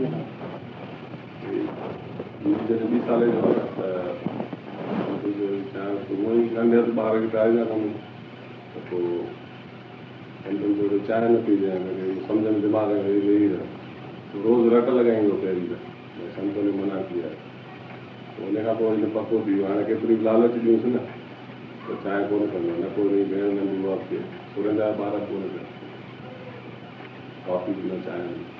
जो हो त खे कोन्हे त पोइ संतनि जो चांहि न पी ॾियाँ सम्झ में दिमाग़ में वेही वेही रहे रोज़ु रट लॻाईंदो पहिरीं त भई संतनि मना कई आहे उन खां पोइ पको थी वियो हाणे लालच ॾियूंसि न त चांहि कोन कंदो न को वरी भेण नंढी वॉक थिए सुरंदा ॿार कोन कनि कॉफ़ी बि न चांहि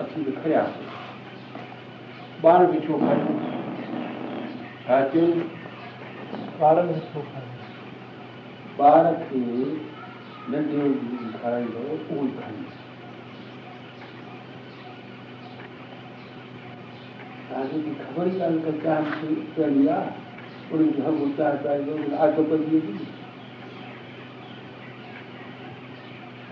असीं बि खरियासीं ॿार बि छो खाइनि छा चयो ॿारनि खे छो खाए ॿार खे नंढे हूंदे खाराईंदो उहो ई खाईंदो तव्हांखे बि ख़बर ई कान्हे त चांहि पीअंदी आहे उनखे हर चांहि पीआरींदो आदत पइजी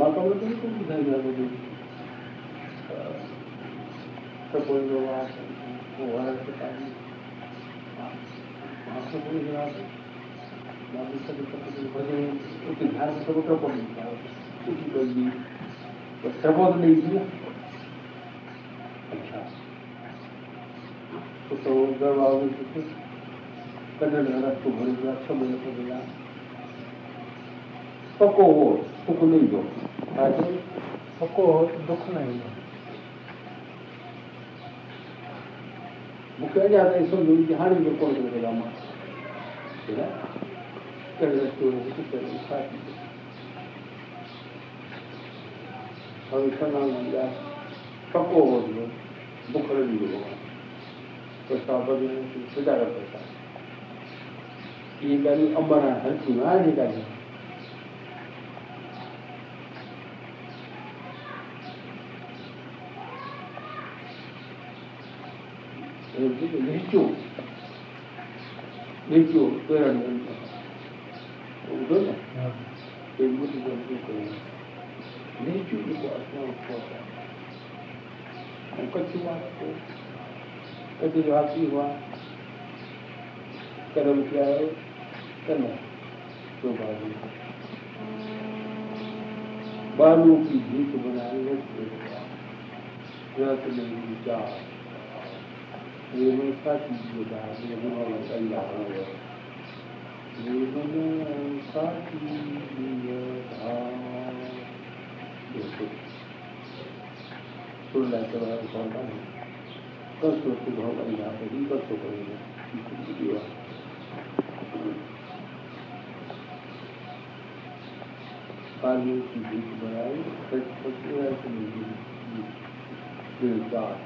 मां कमु ते कोन ॿुधाईंदो आहियां त पोइ ईंदो आहे पोइ वण खे पाणी मां त पोइ ईंदो मां बि सभु सभु भॼन उते ध्यानु सभु टपो ॾींदा सुठी पइजी पर टपो त ॾेई थी न अच्छा ないよ。はい、そこをどこないよ。僕はじゃあ、その人気はるところでがま。でね。それで、それで、それで、それで。और उसका नाम लिया पको हो गया बुखर भी होगा तो साबर ने सुधारा पैसा ये गाड़ी अम्बरा हर चीज़ आ रही गाड़ी gente ouve. A gente ouve. Não era Ouve, não? Tem muitos anos que eu conheço. Nem que eu não possa. Aí continuar. Cadê o rato de voar? Cadê o que é? Cadê? Sou barulho. Barulho que diz que eu vou na rua. Eu também me ही कष्ट करेगा काली की भीख बनाई सच सच दिलदार हिचो पक्कन माण्हू ॾिसंदो त कोन चवंदो संग जो संग छा बि लिखियो पको ॿार पको लिखी बुखार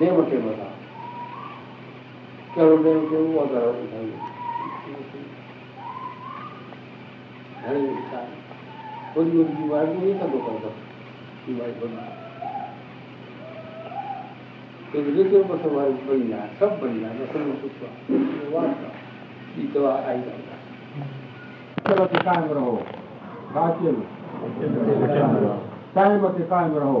नेम टे मथां कहिड़ो नेम कयो उहा घर ॿुधाई घणे छा वरी वरी बीमारी ईअं कंदो कंदो बीमारी बंदि रिजो मथां वारी बणी आहे सभु बणी आहे न सभु सुठो आहे वाट दवा आई चलो ते कायम रहो टाइम ते कायम रहो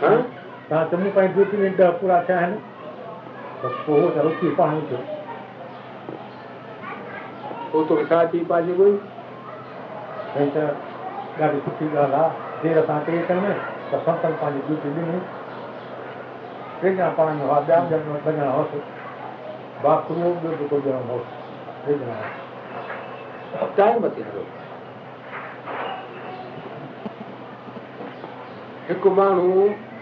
ड्यूटी ॾिनी हा तव्हां चङी पंहिंजी ड्यूटी ॾिनी ॾह पूरा थिया आहिनि त। त छा चई पाइजे कोई? भई त सुठी ॻाल्हि आहे देरि सां टे कनि त संतनि पंहिंजी ड्यूटी ॾिनी टे ॼणा पाण में हुआ ॿिया ॼणा ॿ ॼणा हुअसि बाखरू ॿियो बि कोई ॼणो हुअसि टे ॼणा हुआ टाइम ते हलो हिकु माण्हू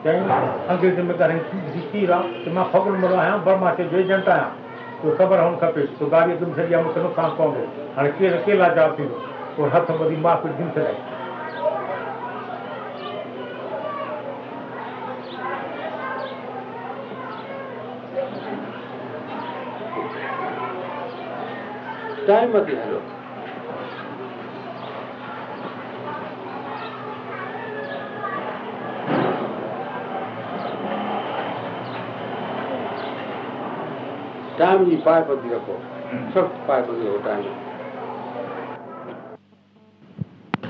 अंग्रेज़ में करे आहे त माँ फगुन मरो आहियाँ बर्मा जो एजेंट आहियाँ तो ख़बर हुअणु खपे तो गाॾी तुम छॾी आहे मूंखे नुक़सानु पवंदो हाणे केरु अकेला जवाबु थींदो पोइ हथ ॿधी माँ कुझु दिलि छॾाई टाइम ते हलो। टाइम जी पाइबंदी रखो सख़्तु पाइबंदी रखो टाइम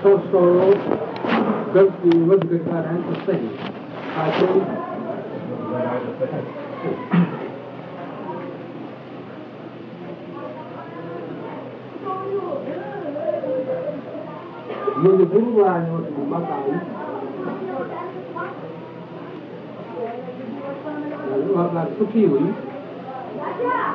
सौ सौ गलती वारा आहिनि त सही हा चई मुंहिंजे गुरू महाराज वटि माता आई सुठी हुई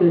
जो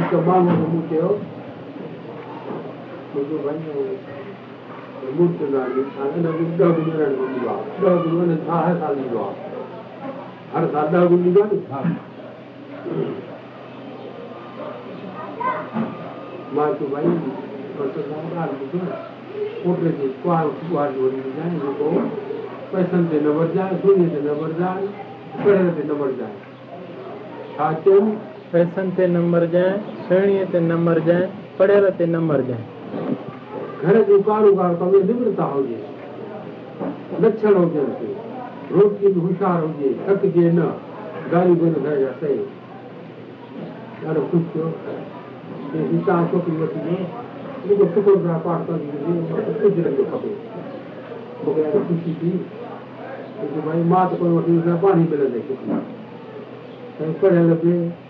माण्हू मूं चयो मुंहिंजो भाई मूर्त नाली हिन में ॾह गुल ॾींदो आहे ॾह गुल छा हर साल ॾींदो आहे हर साल ॾह गुल ॾींदो आहे नी माँ चयो भाई ॻाल्हि ॿुधो पुट खे कुआर कुआर जो वरी विझाए जेको पैसनि ते न वरजाए सोने न वरजाए पढ़ण ते न मरजांइ सुहिणीअ ते न मरजांइ पढ़ियल ते न मरजांइ घर जो कारोबार तव्हां निवृता हुजे लक्षण हुजनि रोटी बि होशियारु हुजे थकिजे न, गाली न घर जा सही ॾाढो ख़ुशि थियो हितां छोकिरी वठी ॾियो जेको शुकुर सां पाठ कंदी हुजे कुझु रंग खपे मूंखे ॾाढी ख़ुशी थी? भई माँ त कोन वठी पाणी मिलंदे पढ़ियल बि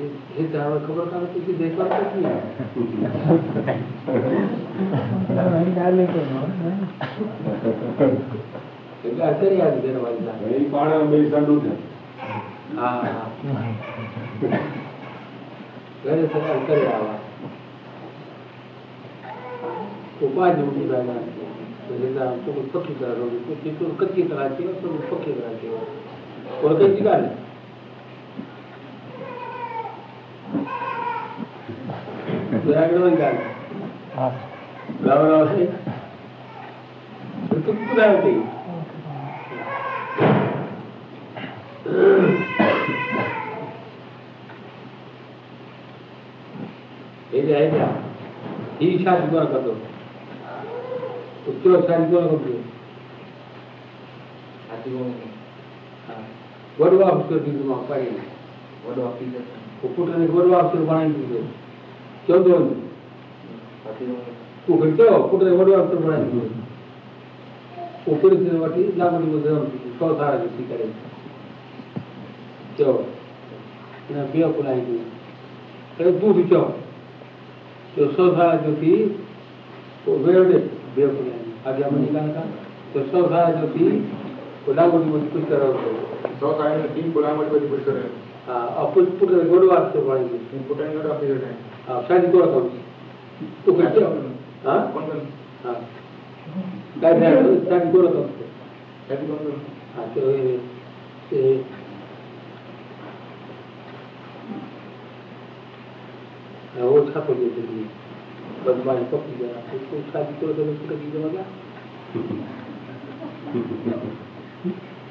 हिते हाणे ख़बर कान्हे तुंहिंजी देखभाल कई ॻाल्हि ई कोन्हे ॻाल्हि करे आहे घर वारी सां भई पाण ॿई संडू थियनि हा हा घर सां ॻाल्हि करे आयो आहे पोइ पाँच मिंट ॻाल्हि आहे దురాగ్రహం కాదు రావరావు తుక్కుగా ఉంటాయి ఏది అయితే ఈ షాట్ కూడా కాదు ఉత్తర షాట్ కూడా కాదు అది వడు ఆఫీసర్ మా అబ్బాయి వడు ఆఫీసర్ ఒప్పుకుంటానికి వడు ఆఫీసర్ బాగా कोन उचो शादी कोन कंदो हा वॾो अफ़सर ॾींदो माँ पढ़ी वॾो अफ़ीसर पोइ पुट खे वॾो अफ़सर बणाई ॾींदो चवंदो तूं खे चयो पुट खे वॾो अफ़सर बणाई ॾींदो पोइ पुलिस वठी लाॻणी ॿुधायो सौ साल जी थी करे चयो हिन ॿियो खुलाई ॾी अरे तूं बि चओ जो सौ साल जो थी पोइ वेड़ ॿियो खुलाई अॻियाँ वञी कान का जो सौ साल जो थी पोइ लाॻणी ॿुधी कुझु करो सौ साल में तीन गुलाम वटि वठी कुझु करे हा और पुट पुट गोड़ वास्ते पड़ेंगे पुटाई गॾु आहे पीरियड हाँ शादी को रखो तो करते हो हाँ हाँ गाय शादी को रखो हाँ तो ये ये हाँ, वो छा को देते थे बदमाश पकी गया उसको शादी करो तो उसको की जमा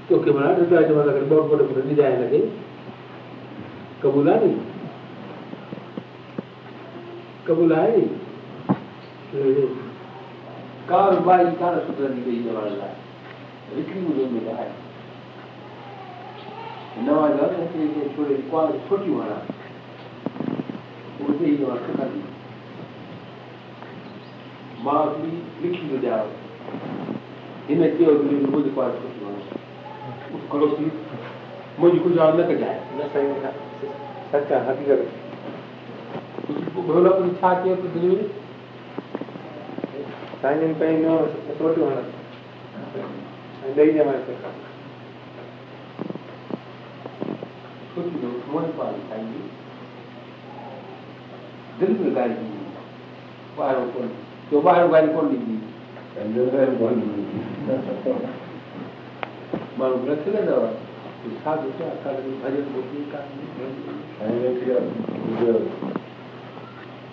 तो के बना तो जमा कर बहुत बड़े बड़े डिजाइन लगे कबूला नहीं कबूल आहे नी कार बाई कार सुधरंदी गई जवान लाइ हिकिड़ी मुंहिंजो में आहे नवां घर थोरी क्वाल छोटी वारा उते ई जवान सुधरंदी माँ बि लिखी ॾियाँ हिन चयो मुंहिंजी क्वाल छोटी वारा करो सी मुंहिंजी कुझु न कजाए न सही सच आहे हक़ीक़त। भोला पुरी छा चयो त दिलि में साईं पंहिंजो रोटी वणंदी ऐं ॾेई ॼमाए सघां छोटी जो मोहन पाल खाईंदी दिलि में ॻाल्हि ॾींदी ॿाहिरो कोन जो ॿाहिरो ॻाल्हि कोन ॾींदी माण्हू न खिलंदव छा ॾिसां असांखे भॼन ॿुधी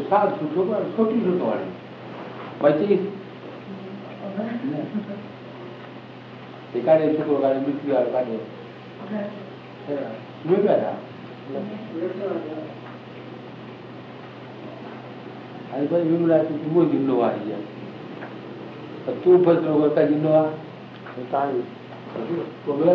पर छोटी सुठो हाणे बची काॾे छोकिरो काॾे मिठी वारो काॾे सुम्ही पिया था? हाणे भई विमला तूं मुंहुं ॾिनो आहे हीअ त तूं फसिलो कर त ॾिनो आहे तव्हांजी विमला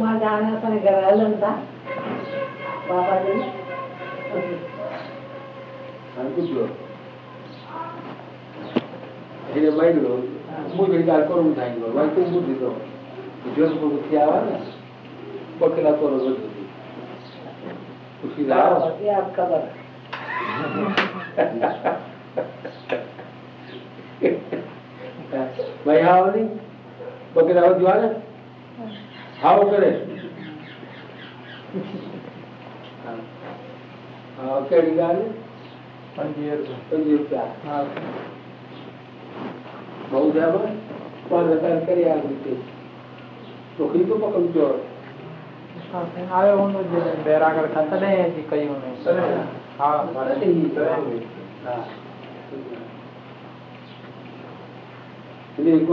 మా నాన్న పనికిరాలంట బాబాని Ele a आहे हा करे हा कहिड़ी ॻाल्हि पंजवीह रुपया पंज रुपया हा भाऊ साहिब पाण ॻाल्हि करे आ हिते तोखे थो पकड़ पियो आयो हूंदो जॾहिं बैरागढ़ खां तॾहिं अची कई हुन हा हा हिकु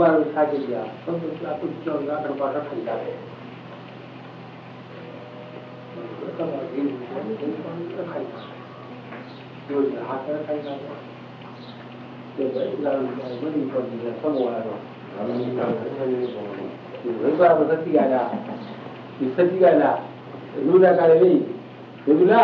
बार छा कई आहे कुझु चवंदा गड़बड़ रखंदा हाथ रखाईंदा सची ॻाल्हि आहे सची ॻाल्हि आहे रुला काॾे वेही रुला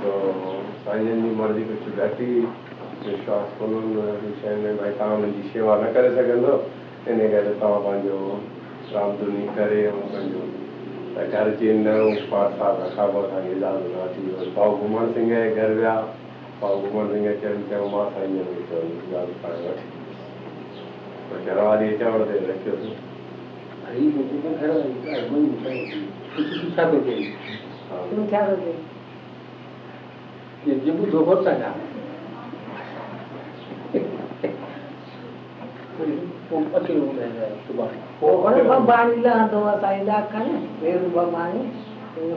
जन जी मर्ज़ी कुझु घटि ई विश्वास कोन्हनि शइ में भाई तव्हां शेवा न करे सघंदो। इन करे तव्हां पंहिंजो रामधुनी करे ऐं पंहिंजो त घर जी न पाँच साल रखा पोइ तव्हांखे इजाज़त न थी वरी भाऊ घुमण सिंह जे घर विया। भाऊ घुमण सिंह चयनि चयो माँ साईं जन खे चयो इजाज़त पाण वठी पर घर वारी चवण ते रखियोसीं छा थो चई 眼睛不舒服站着。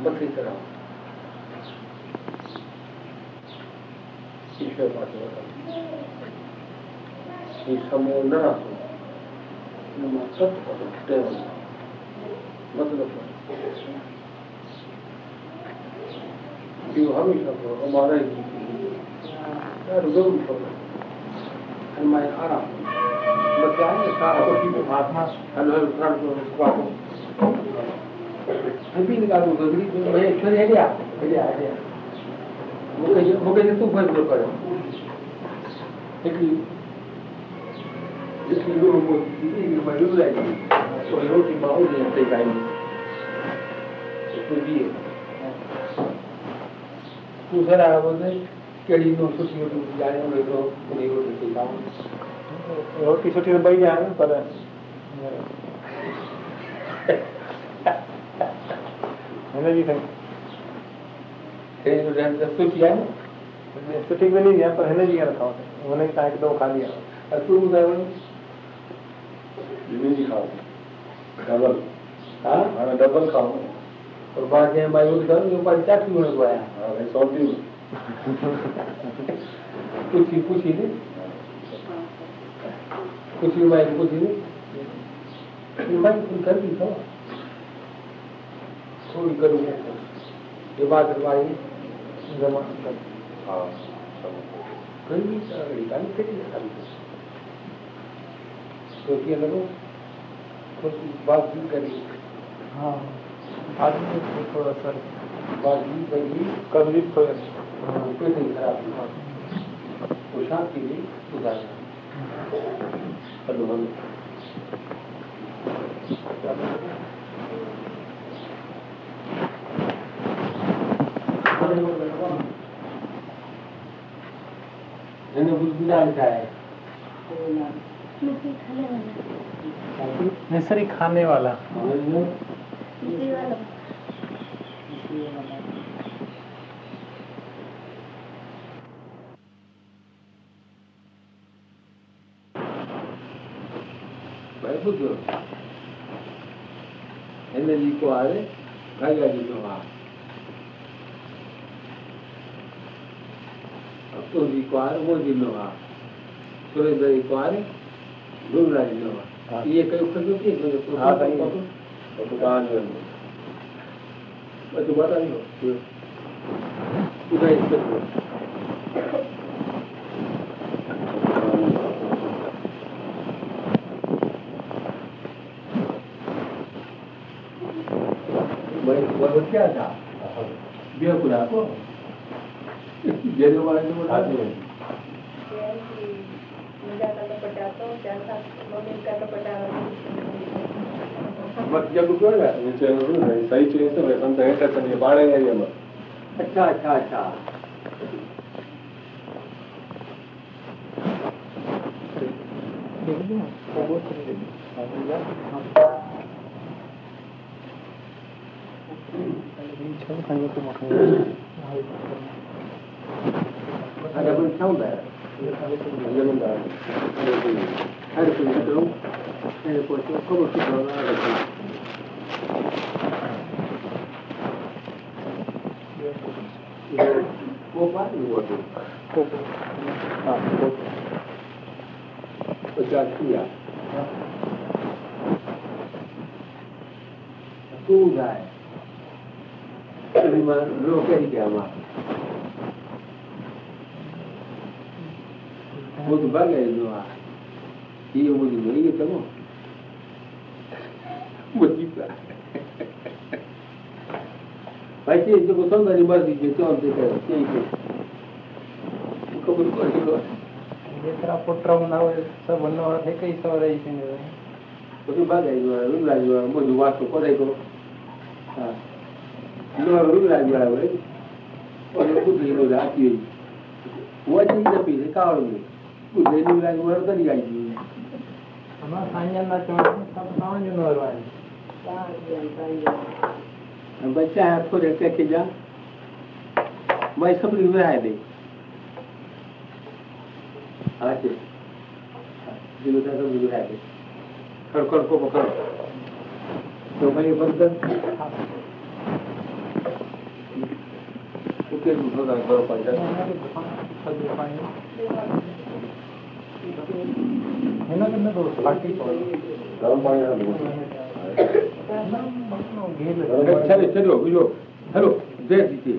में मथे चढ़ाव ईश्वर पासे वठो ही समूह न रखो हिन मां सत पतो टे वञो मतिलबु इहो हमेशह करो हमारा ही ॾाढो ज़रूरी पवंदो हल मां आराम मथे आहे न सारा वठी पियो महात्मा हलो हलो प्राण करो ॿी ॻाल्हि ॿुधो हिकिड़ी भई ईश्वर हेॾे आहे हेॾे आहे हेॾे आहे मूंखे जे- मूंखे जे तूं फ़ैसिलो करे हिकिड़ी हिकिड़ी ॿियो उहो हिकिड़ी भई विवराई ॾिनी। पोइ रोटी माँ उन ते खाईंदी कहिड़ी नो जो जी रोटी ते रोटी सुठी त पर हिनजी त कहिड़ी रोटी हाणे त सुठी आहे न सुठी मिली आहे पर हिनजी कीअं खाओ हुनजी तव्हां हिकु दफ़ो खाधी आहे और तू वञ ॿिन्ही जी खाओ डबल। हा? हाणे डबल खाओ और माँ जंहिं भाई ॿुधायो इहो पंहिंजी चाची वणंदो आहियाँ हा भई सौटी पुछी पुछी ने पुछी भाई पुछी ने ये भाई कर भी खाओ थोड़ी करूँ ये बात जमा कर। हा कर भी अगली काली करी खाली तो क्या लगो थोड़ी बात भी करी हाँ आदमी को थोड़ा सा। बात भी करी कभी थोड़ा पेट ही खराब हुआ। तो शांति भी सुधारना हलो हलो। हिन बुद्धिदा लिखाया है मिस्री खाने वाला भाई ॿुधो हिन जी को आहे ubicuar muy bien no sobre ubicuar luôn là no y cái cái cái cái cái cái cái cái cái Batu bara ni. Udah itu. Baik, buat siapa? Biar aku dah बता दियो ॿुधाई सघो भाई वो क्या था बिया कुड़ा को जेलो वाले मत जब को है नीचे सही चीज़ तो वेतन तो हेठि अचनि इहे पाणे ई आई अच्छा अच्छा। अच्छा छह खणी I haven't found that. Erkölcstől, erkölcstől, kolosukkal erkölcstől. Kopán mi volt? Kopán. Ah, kopán. Bocsánat, hiá. A túlzás. Ez már rólok egyikkel már. 모두방에 누워 이 어머니 왜 이겼다고? 뭐니까 맞지 저거 선다리 말이 이제 저한테 가요 이게 그거 그거 જેતરા પુત્રમ ના હોય સબનો અર્થ એકઈ સવરાય છે બધું બાગાઈ ગયું રૂમલા ગયું બધું વાતો કરે ગયો હા રૂમલા ગયા હોય અને કુતરી રોજ આપી હોય વચી જપી કાવડ નહીં dia ini. अमां साईं ना चवणु सभु तव्हांजो न वारो आहे बच्चा है थोड़े के के जा मैं सब लिख रहा है दे अच्छा जिलो सब लिख रहा है कर कर को पकड़ तो मैं बंद कर ओके मुझे का करो पंजा दो। घेर चलो चलो बुझो। हेलो दे दीजिए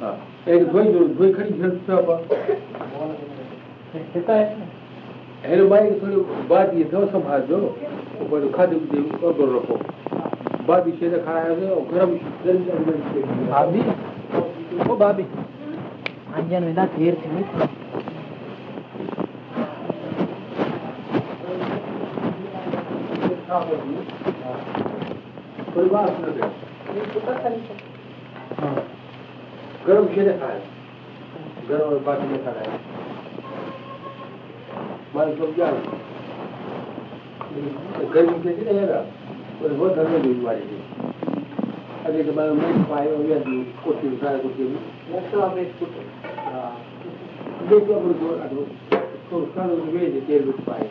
हाँ एक धोई धोई खड़ी हिकु हेलो भाई थोड़ी बात ये था संभाल दो ऊपर खाते पीते और रखो। इसे तो खाया है और गरम भाभी ओ भाभी अंजन वेंदा देरि थी। कोई बात न कर गरम से खाया गरम और बात में खाया माल सब जान गर्मी के दिन और बहुत धर्म भी वाली थी अरे जब मैं मैं पाए और ये कोठी सारा कोठी में रस्तो में देखो अब तो अदो तो सारा वे जे तेल पाए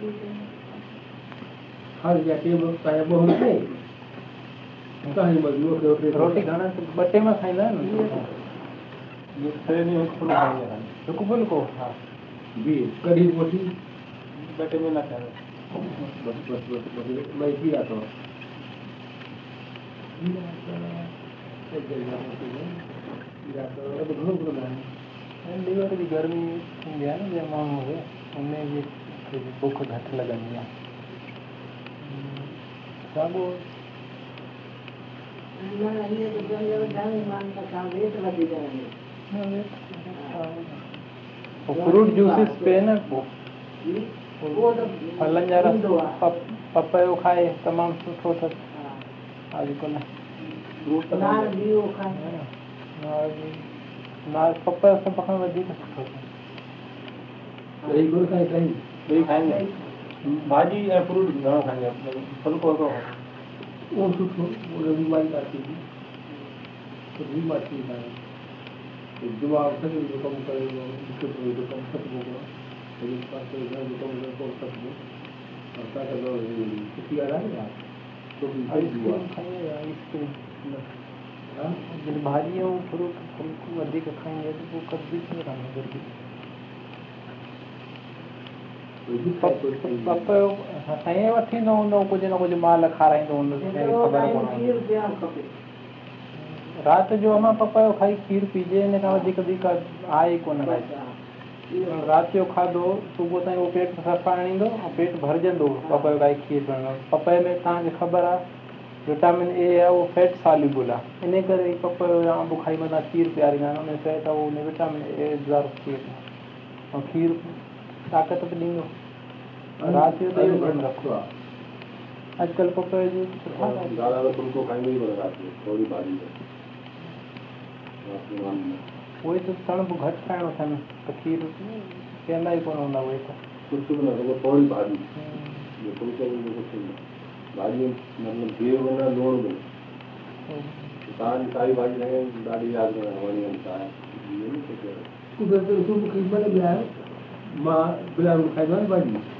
पति का मिट्टी है। खाद्य का अच्छा है पेट के मत खादो रखाओ खाते खाद जाके वो पाया बहुत नहीं कहीं मज़बूत रोटी रोटी घणा ॿ टेम खाईंदा आहिनि न सॼे ॾींहुं हिकु फुल्को खाईंदा आहिनि हिकु फुल्को हा भी कढ़ी रोटी ॿ टेम न हूँ बुख घटि लॻंदी आहे साॻियो फ्रूट जूसिस पे न पोइ फलनि जा रस पपयो खाए तमामु सुठो अथसि अॼुकल्ह पपयो सभ खां वधीक सुठो अथसि को आहिनि भाॼी ऐं फ्रूट घणो खाईंदा आहिनि फुल्को हिकिड़ो वो सुठो वो रविवारी आती थी तो भी माची है दिमाग से जो कम करेगा उसके तो जो कम खत्म होगा तो इस बात से जो कम होगा तो खत्म हो और क्या कर लो किसी आ रहा है? आप तो आइसक्रीम हाँ? जॾहिं भाॼी ऐं फ्रूट फुल्को वधीक खाईंदे त पोइ कब्ज़ी थी रहंदी जल्दी तो साईं वठींदो हूंदो कुझु न कुझु माल खाराईंदो हूंदो राति जो अमां पपयो खाई खीर पीजे हिन खां वधीक वधीक आहे ई कोन राति जो खाधो सुबुह ताईं उहो पेट सफ़ा आणींदो ऐं पेट भरजंदो पपयो खाई खीर पीअण पपए में तव्हांखे ख़बर आहे विटामिन ए आहे उहो फैट सॉल्युबल आहे इन करे पपयो या अंब खाई मथां खीर पीआरींदा आहिनि उन फैट आहे उहो विटामिन ए एब्ज़ॉर्ब थिए थो ऐं खीर ताक़त बि ॾींदो राति जो त इहो ध्यानु रखो। आहे अॼुकल्ह पपयो जो सुठा था अचनि। दादा तो जो थोरी भाॼी में राति जो वांदो न। उहे त तणब घटि खाइणो अथनि त खीर पीअंदा ई कोन हूंदा उहे त। कुझु बि न रुॻो थोरी भाॼी फुल्को वुल्को कुझु न भाॼी मतिलबु खीर बि न लूणु बि तव्हांजी साई भाॼी ॾाढी यादि में वणी वञे तव्हां कुदरत जो मूंखे मन में आयो माँ खाईंदो आहियाँ भाॼी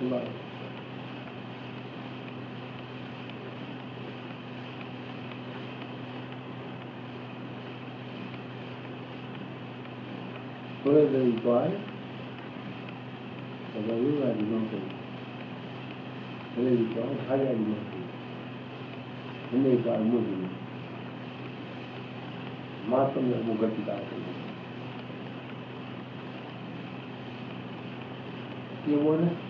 như vậy further inquire và đối với đi non tình thế nên có khá là anh non tình thế nên có anh muốn tình mà tâm là một cái gì đó yêu muốn á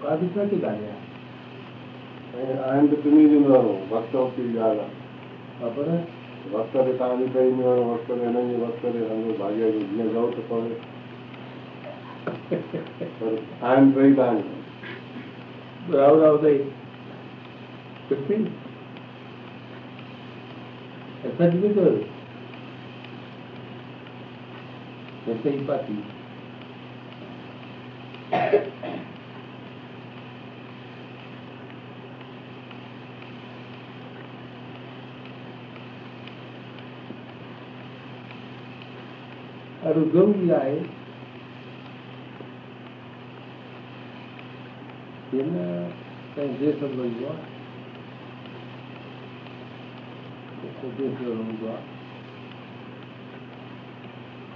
Pakistan Gala. I am the Tunisian workshop Gala. Apa ni? વસ્તરે તાણી કરીને વસ્તરે નહીં વસ્તરે રંગો ભાગ્યા ને જવું તો પડે આમ ભાઈ તાણી રાવ રાવ ભાઈ ફિફ્ટીન એસા જીવી તો એસે પાછી ॻाल्हि आहे ऐं आहिनि त टिनी जी वक़्त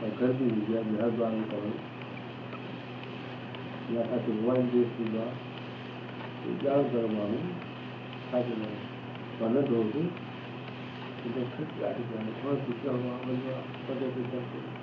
वक़्त जी ॻाल्हि आहे पर वक़्त ते तव्हांजी कई न वक़्त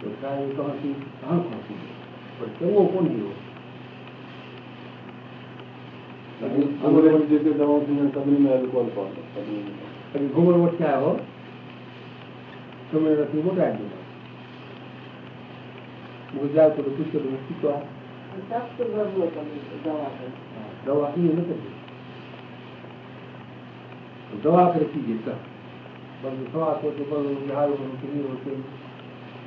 pues está ahí todo así, ah, conocido. ¿Por qué hubo con Dios? ¿Cómo le dice que estamos en el camino del cuerpo? ¿Pero cómo lo buscaba? ¿Cómo lo recibo de alguien? ¿Cómo se ha hecho lo que usted lo explicó? ¿Cómo se ha hecho lo que.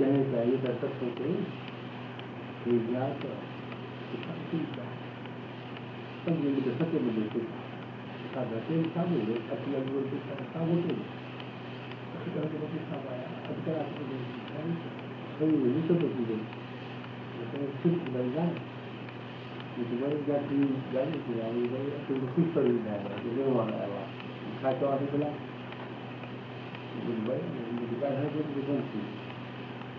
એને લાલ રમતો નંદો ચૂંટો એટલે તું નીકળો ગરમ થઈ ગયો હા યાર હા બચી જા હેકડો એટલું ગરમ પાણી આ એવો મૂકે રખી વસ્તી હોતી તો કાંઈ કહાથી કહાં ખાંસી પણ કેવો કોણ ગયો અંગ્રેજી જે તે દવાઓ થી તમને મેં કોલ કોલ તમને પછી ઘુમર વચ્ચે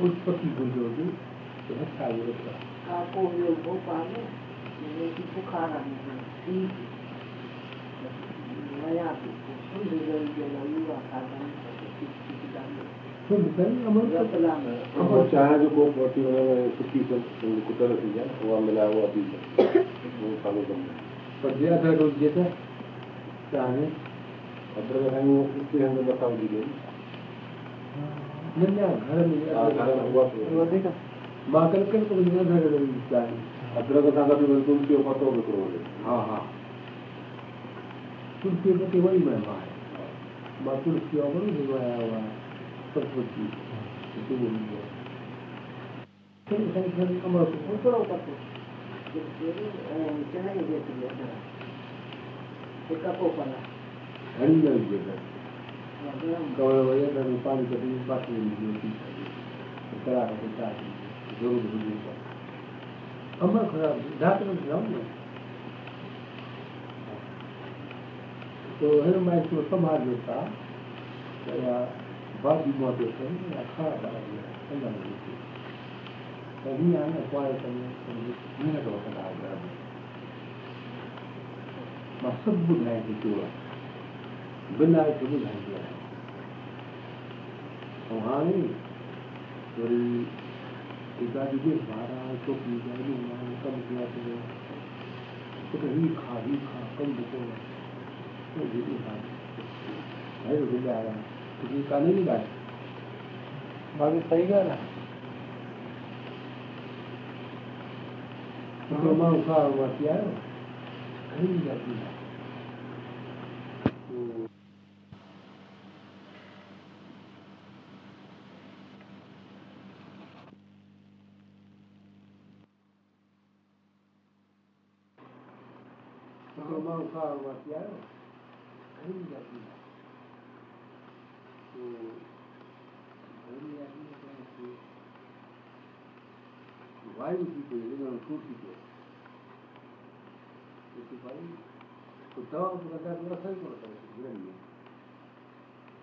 उत्पत्ति बुज़ुर्ग यह सागर का आपको योग हो पाने लेकिन बुखार आने का ठीक नया शुद्ध जल जलायु आकारण और चाहे जो गोप भर्ती होने में सुखी कुटर रखी है वह मिला हुआ अभी वो सालों कम पर दिया था रोज दिया था चाहे? अदरक है वो उसके अंदर बताओ दी गई। हाँ। मिल जाएगा। घर मिल माकलकल को मिल जाएगा दिसला आहे अद्रक सांगा तुम्ही तुमची उपतो बकरो हाँ हाँ तुलसी को केवल महिमा है। माँ तुलसी और निभाया हुआ है। सरस्वती इसी बोली है फिर संख्या कमर को थोड़ा ऊपर को ಚೆನ್ನಾಗಿದೆ ಬೇಕಾಕೋಪಲ್ಲ ಹಣ್ಣು ಇದೆ घड़ी में भी है कवल वजह से पानी कभी बात नहीं होती करा के चाहिए जरूर होगी अमर खराब धात में खराब ना तो हर मैं इसको संभाल लेता या बाकी मौत है या खा बना दिया संभाल लेती कभी आना क्वार करने मैंने तो बता दिया मैं सब की itu bukan dia. Orang ni dari kita juga barang itu kita ni orang kam dia tu तो कहीं खा ही खा कम देखो तो ये भी खा है तो ले आ रहा तो ये काले नहीं लाए बाकी सही ॻाल्हि आहे तो माँ खा हुआ क्या है? कहीं जाती है। 그 Romão fala uma piada, ainda vida. O Rani ainda conhece. O Ayo que tem, ele não curte Deus. Esse vai. तो तो दवा को सही पड़ता है जीवन में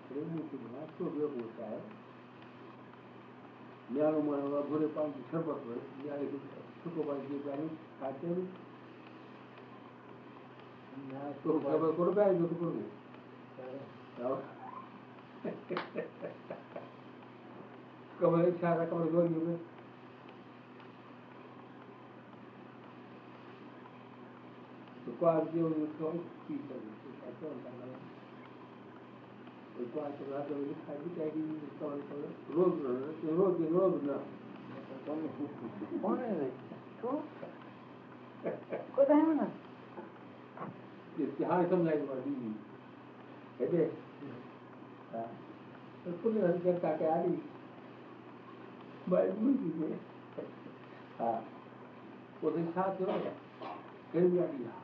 प्रेम के घास को उपयोग होता है न्यारो मारा बुरे पान की शरबत है न्यारे को सुको भाई जी गाड़ी खाते हैं तो खबर करो पे जो तो करो जाओ कमरे रहा कमरे ज़ोर में Eu quase deu um tronco pita, vocês não o quase lá da minha família e estava falando, lobo, não, lobo, lobo, não. हाणे सम्झाइणो आहे हेॾे कुल जनता खे आरी हा उते छा bem. कहिड़ी आरी आहे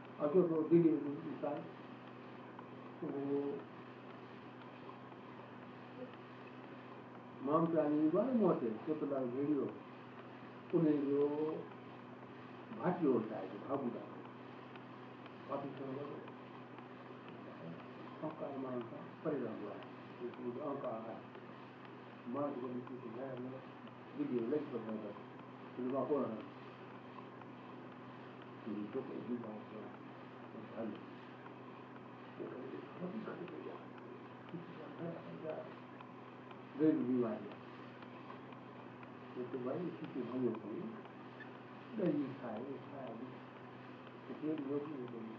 あとそのデビルの遺体そこマンプラに言われもてちょっとだけよこれよバチをたいてハブだバチとのアンカーマンカパレラらはアンカーマンコについてないビデオレッドなんだそれはこうなんだいいとこ行きましょう गरीब बीमारी तो भाई इसी के भाइयों को दही खाए खाए तो फिर लोग नहीं बोले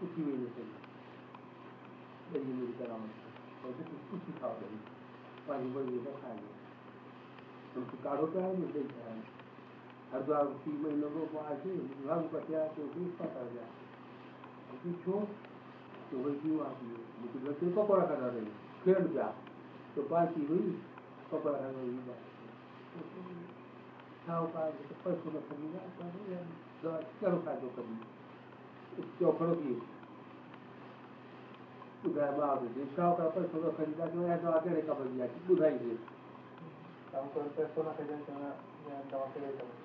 कुछ भी नहीं चाहिए दही मेरी करामत और कुछ कुछ ही खाओ दही पानी बड़ी ना खाएंगे उनको काढ़ो पे आए दही खाएंगे हरिद्वार तीन लोगों को आए थे विभाग को क्या तो भी पता गया। पूछो तो वही क्यों मुझे घर से पकौड़ा करा रही खेल गया तो पार्टी हुई पकौड़ा खा रही तो पैसों का खरीदा चलो दो चौखड़ों की पैसों का खरीदा जो है दवा कहिड़े कम जी आहे ॿुधाइजे हाँ से छा पिया ॿुधाइए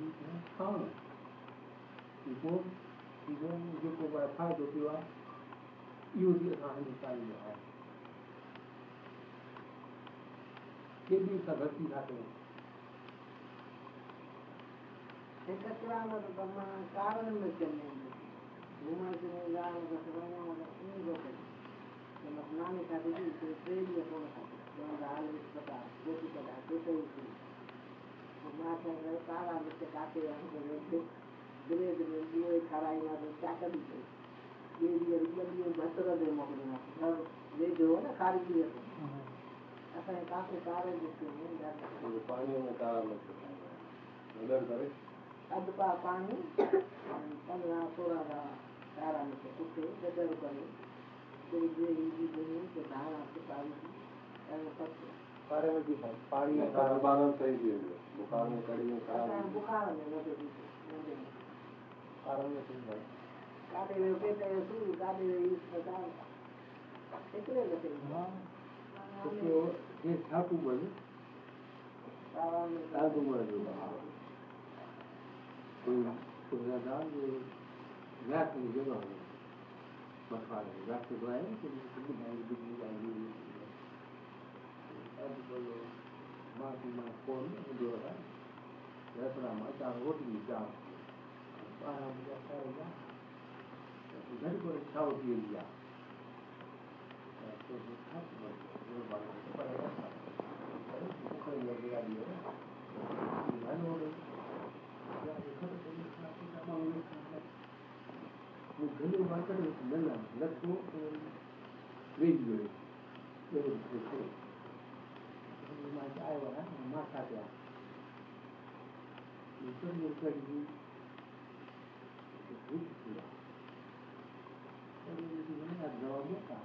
मंदिर को या मेरे पास शाम शाम पोइ इहो जेको बि फ़ाइदो पियो आहे इहो बि असां हिंदुस्तान में आहे केॾी सां घटि था कयूं कचरा में तो कम कारण में चलने हाल पता रोटी कढा केतिरी थी माँ चवां कारा मिर्च काटे ग्रेड में ॾींहुं खाराईंदासीं चाटंदी पई ॿिए ॾींहं ॿ ॾींहं बसर ते मोकिलींदासीं घर वेझो हो न खारिजी वियो असांजे काके कारे ॾिठो पाणीअ में कारा मिर्च नज़र करे अधु पा पाणी पंद्रहं सोरहं दवा कारा मिर्च कुटे गॾर जी त पतो में भी खाए पानी में कारा बादाम। सही थी वेंदो बुखार में कड़ी में कारा असांजे मिर्च बुखार में नंढे में में भी खाए काॾे वियो पेट जो सूर काॾे वियो अस्पताल हिकिड़े दफ़े तो ये ठाकू बने कारा में ठाकू बने कोई कोई दाल जो रात में जगह हो मखवाड़े रात को आए तो मुझे भाई बिजली जाएगी untuk mati maupun menjualkan ya selama calon hijau para biasa ya sudah dikorek tahu dia ya terlihat berbagai kepada dasar bukan yang dia dia gimana orang ya kalau kita tidak mau mungkin orang kan sebenarnya lalu video itu You. Iowa kan rumah saja itu juga di sebut dia kalau di sini ada jawabnya kan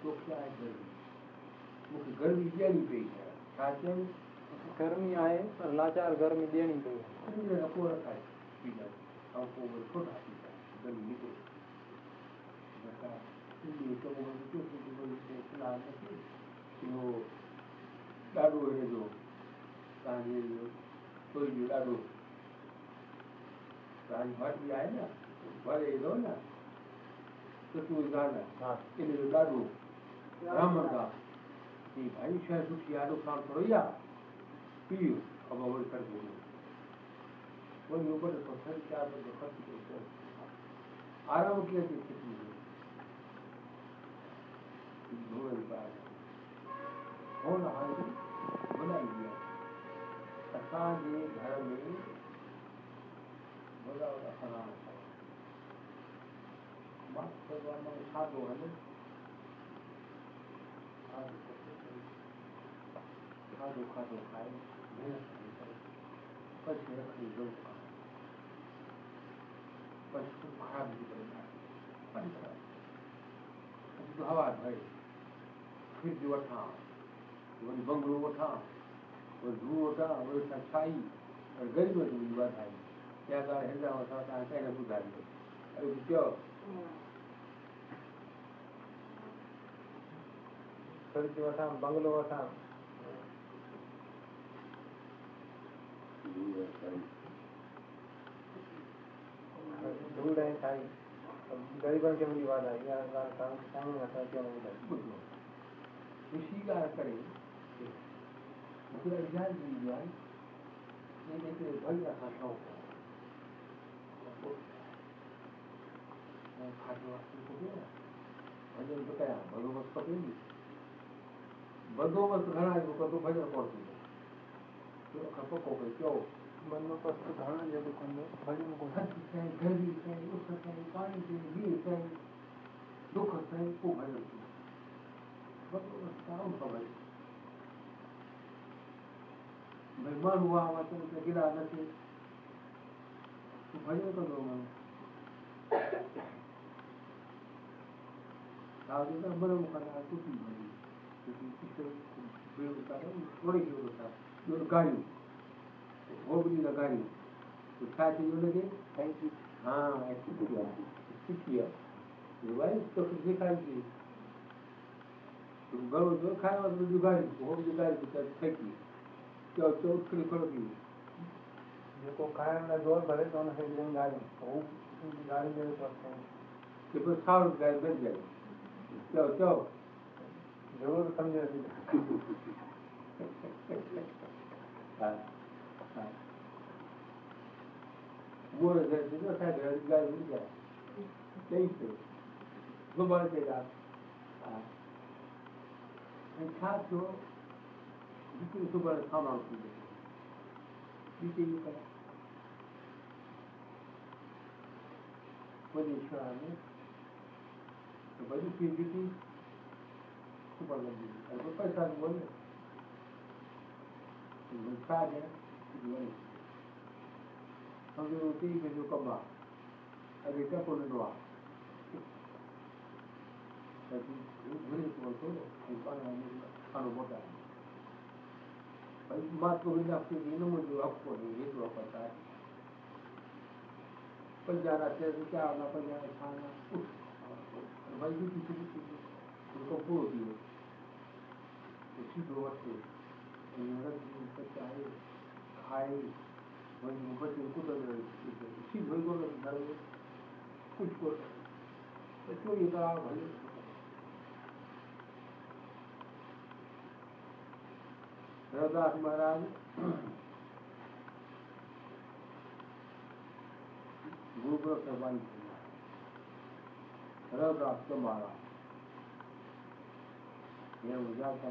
મુખ્ય મુખ ઘર વિદ્યાની pay છે સાચમ ગરમી આય પણ લાચાર ગરમી દેણી pay અપોર થાય બીજા અપોર તો નાખી ગરમી નીકળે બતા ઇન્દી તો બોલ તો તો બોલ છે પ્લાન નથી જો દાડો એ જો કાંજી જો કોઈ બી દાડો કાંજ ભટ બી આય ના ભરે લો ના તો તું જાણે હા એને દાડો सलाह नथी इहो ॾाढो हिन जो तव्हांजे इहो थोरी जो ॾाढो तव्हांजी भाॼी आहे न भरे ईंदो न त तूं ॻाल्हि इन जो ॾाढो रहमत आहे कि भाई शइ सुठी आहे नुक़सानु थोरो ई आहे पीउ ख़बर वरी करे ॾिनो वरी उबर 二十块多，二十块多还没有便宜，块钱可以肉，块钱不便宜的很，为啥？这是好玩呗，你比我差，我说你甭跟我差，我说你比我差，我说才便宜，我更多的一万块钱，现在现在我操，现在现在不便宜，我就叫。खिड़की वठां बंगलो वठां दूर ऐं साईं ग़रीबनि खे मुंहिंजी वाद आहे इहा ॻाल्हि तव्हां साईं नथा चवणु ॿुधायो ख़ुशी का करे मूंखे एग्ज़ाम ॾींदो आहे हिन हिकिड़े भई रखां शौक़ु आहे खाधो वास्ते खपे न भॼन बि कयां भलो बसि खपे नी बंदोबस्तु घणा जो कंदो भॼन कोन थींदो खपो को भई चओ बंदोबस्तु घणा जॾहिं कंदो भॼन कोन थधि सही गर्मी सही उस सही पाणी सही मींहुं सही दुख सही पोइ भॼन थींदो बंदोबस्तु करणो खपे भई माण्हू आहे मां चऊं त गिरा न थिए तूं भॼन कंदो माण्हू हा त मन मूंखां ॾाढा सुठी भॼी सुठी ॿियो थोरी ॿियो ॿियो ॻाल्हियूं हो बि लॻायूं तो छा थींदो हुनखे थैंक यू हा सिखी आहे सिखी आहे भाई तोखे सेखारींदी तूं जो खायो त जुगाड़ी हो बि जुगाड़ी त ठेकी चओ चओ खड़ी खड़ो थी जेको खाइण लाइ ज़ोर भरे त हुनखे ॾियनि ॻाल्हियूं हू ॻाल्हि जे वक़्तु कि पोइ सावरो ॻाल्हि बच जाए चओ चओ ज़रूरु सम्झे अची हा हा मोर घर ते असांजे घर जी ॻाल्हि बच जाए चई पियो सुभाणे चई हा ऐं छा थियो हिकिड़ी सुभाणे सामान थी còn làm gì phải có cái thân muốn này thì mình xa nhé thì mình Kalau ti menu kama, ada kita pun doa. Tapi beri tuan tu, bukan hanya kalau bodoh. Tapi mat ko bina aku bina mesti aku ni itu apa tak? Penjara saya suka, apa penjara sana. Bagi kita itu, kita pun dia. उसी दो वक्त नरक पचाए खाए, वही उनको तो को कुछ को तो ये भाई रविदास महाराज गुरु सरबाई रविदास का महाराज यह ये का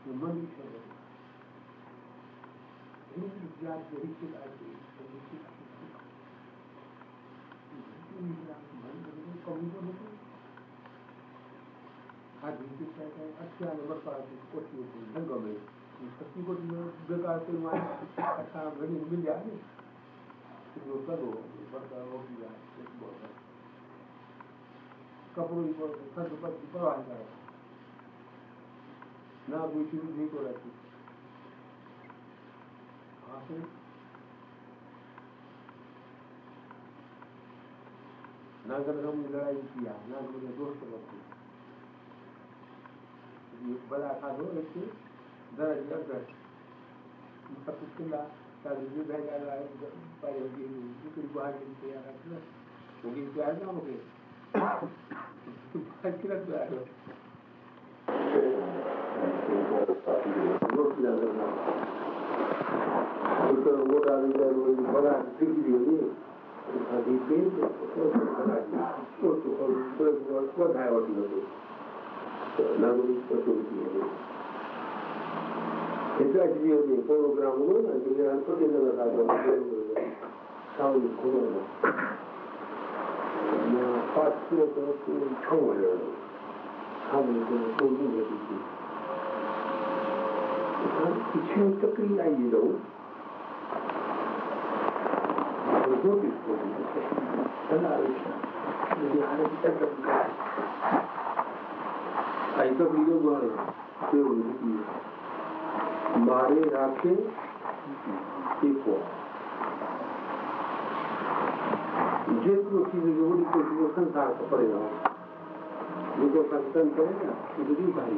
अच्छा नंबर पर है ढंग में सच्ची कोठी में बेकार मार अच्छा घड़ी मिल जाए हो कपड़ों की पर खर्च पर परवाह ना कोई चीज़ नहीं को रहती तो ना कर हम लड़ाई किया, ना मुझे दोस्त ये बड़ा था दो एक दर्ज अगर सब कुछ किला ताकि जो भाई जा रहा है पर दूसरी बाहर के लिए आ रहा है क्योंकि क्या है 해줘야지 프로그램은 나중에 한 번에 나가서 사운드 코너로 파트에서 총을 사운드 코너로 돌리게 되지 一瞬的以外移動動くことになってただ歩きた右歩きたかった愛とビルバー手を抜き मारे राखे देखो जिसको की जोड़ी को डिवोशन था पड़ेगा जिसको संतन करेगा उधरी भाई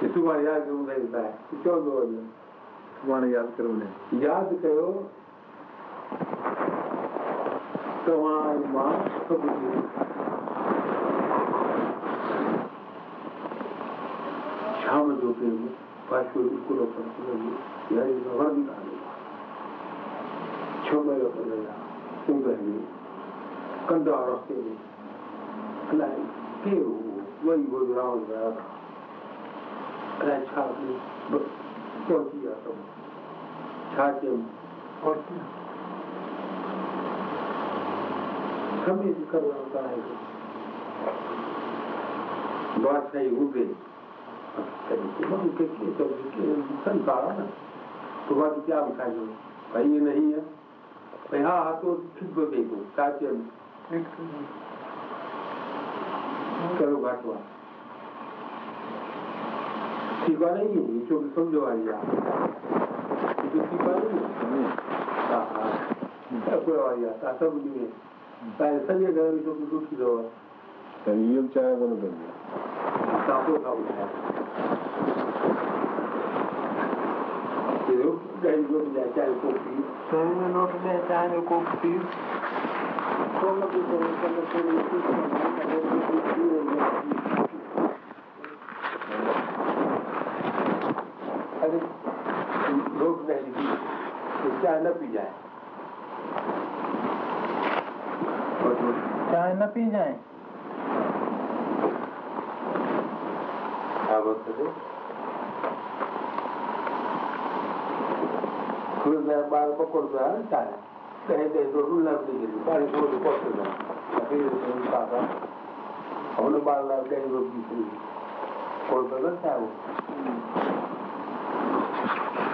कि तूं हाणे यादि कयूं रहियूं आहे तूं चवंदो वञो तूं यादि कयूं रहियूं यादि कयो तव्हां माँ सभु शाम जो कयो पाछो हिकिड़ो वरंदा छह महिल कंदा रस्ते में अलाए केरु वरी पोइ रावण रहिया विया था अलाए छा पहुची विया सभु छा कयूं समीर करणु कराए बादशाही हुजे संसार है। ना तो बात क्या बताइए भाई ये नहीं है भाई हाँ हाँ तो ठीक हो गई को चाचे करो 기관의 용이 성교하리라. 이게 기관의 용이 다 보여와야 다서부님이 나의 선례가를 좀 높이도 이영자에 보는 겁니다. 다보 가고 있어요. 그리고 자이고 그냥 자이 고피 저희는 노름에 자이 고피 como que se चांहि न पी जाए। चांहि न पी जाए। हा बसि खुद में ॿार पकोड़ पिया चांहि ॾही ॾही रोटी न पी ॾींदी पाणी थोरो पहुचंदा हुन ॿार लाइ ॾही रोटी थी कोड़ पियो न चांहि कटजाई रोटी दिलि बना शुरू कर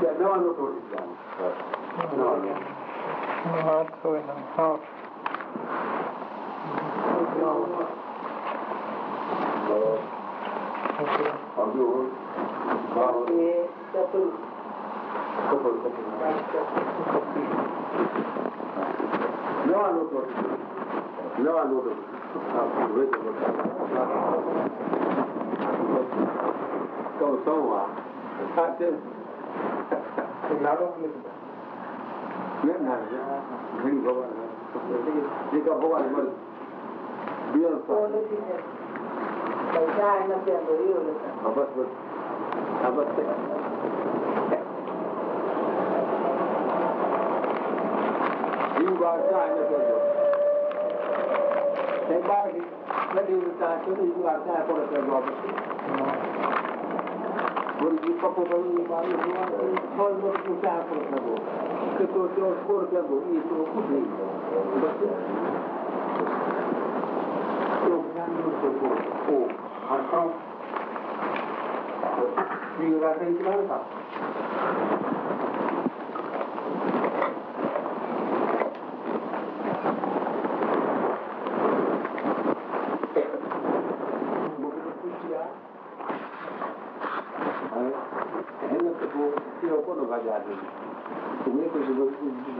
じゃあ縄の通りじゃん。縄ね。縄そういうの。縄。Thank you. thì lão đâu biết biết nào hình có bạn chỉ có có bạn mình biết sao Hãy subscribe cho kênh Ghiền Mì Gõ Để không bỏ lỡ những video hấp dẫn ba trai nó cho rồi. Thế ba thì nó đi ta chứ đi ba trai có được rồi. पीअंदो ऐं ॿार खे नंढी उमिरि चांहि पीअंदो ॿी ॻाल्हि चांहि कोन पीअंदो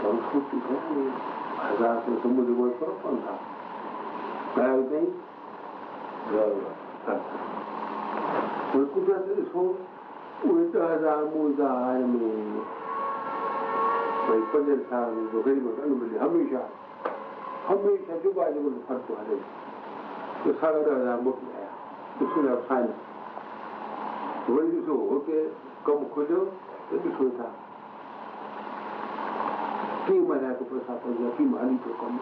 સંસ્કૃતિ કહેવાય હજારસો સમુદ્ર બોલ કરો પણ થાય કયા કઈ કુદરત શું ઉલટા હજાર મોજા હાર મેં ભાઈ પંદર સારું તો ગરીબો અનુભવી હંમેશા હંમેશા જુબાજુબાનું ફરતું હાલે તો સાડા દસ હજાર મોકલ્યા તો શું ફાઇન વળી શું કે કમ ખોલ્યો તો બી શું થાય था कीअं मञा थो पैसा पंहिंजा कीअं हली थो कमु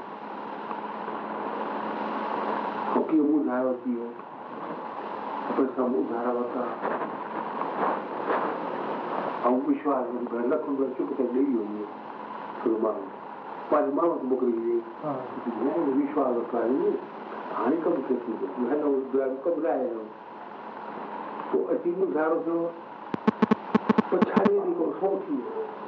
ऐं कीअं ॿुधायो थी वियो परिश्रम उधारा वरिता ऐं विश्वास घर लख रुपया चुक करे ॾेई वञे थोरो माण्हू पंहिंजे माण्हू खे मोकिलिजे विश्वास रखायो हाणे कमु थिए थी हलो कमु लाहे पोइ अची गुज़ारो थियो पछाड़ीअ ॾींहुं को सौ थी वियो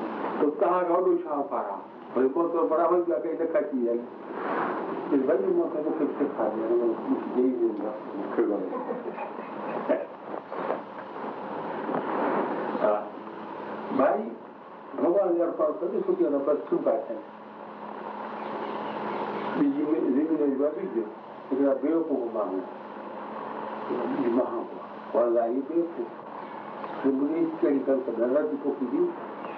नहीं तो कहाँ, रोडो शाहूकार आहे भई पोइ तो बराबरि ॿिया कई न खची आहिनि भई मूंखे मूंखे सेखारे ॾेई वेंदा मूंखे वणे हा भाई भॻवान जा पाण कॾहिं सुठी न पर छू पाए बीजी में ज़िंदगी जो बीज हिकिड़ा बेवकूफ़ माण्हू बीज महान वरदाई बेवकूफ़। ज़िंदगी कहिड़ी कनि न रद पोखी दी ये भी बीज महान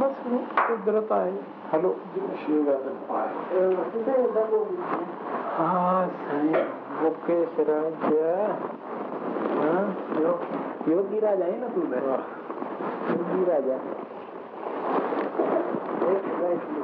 बसि कुदरत आहे हलो हा साईं मुकेश राजा योगी राजा है ना तू योगी राजा एक- एक-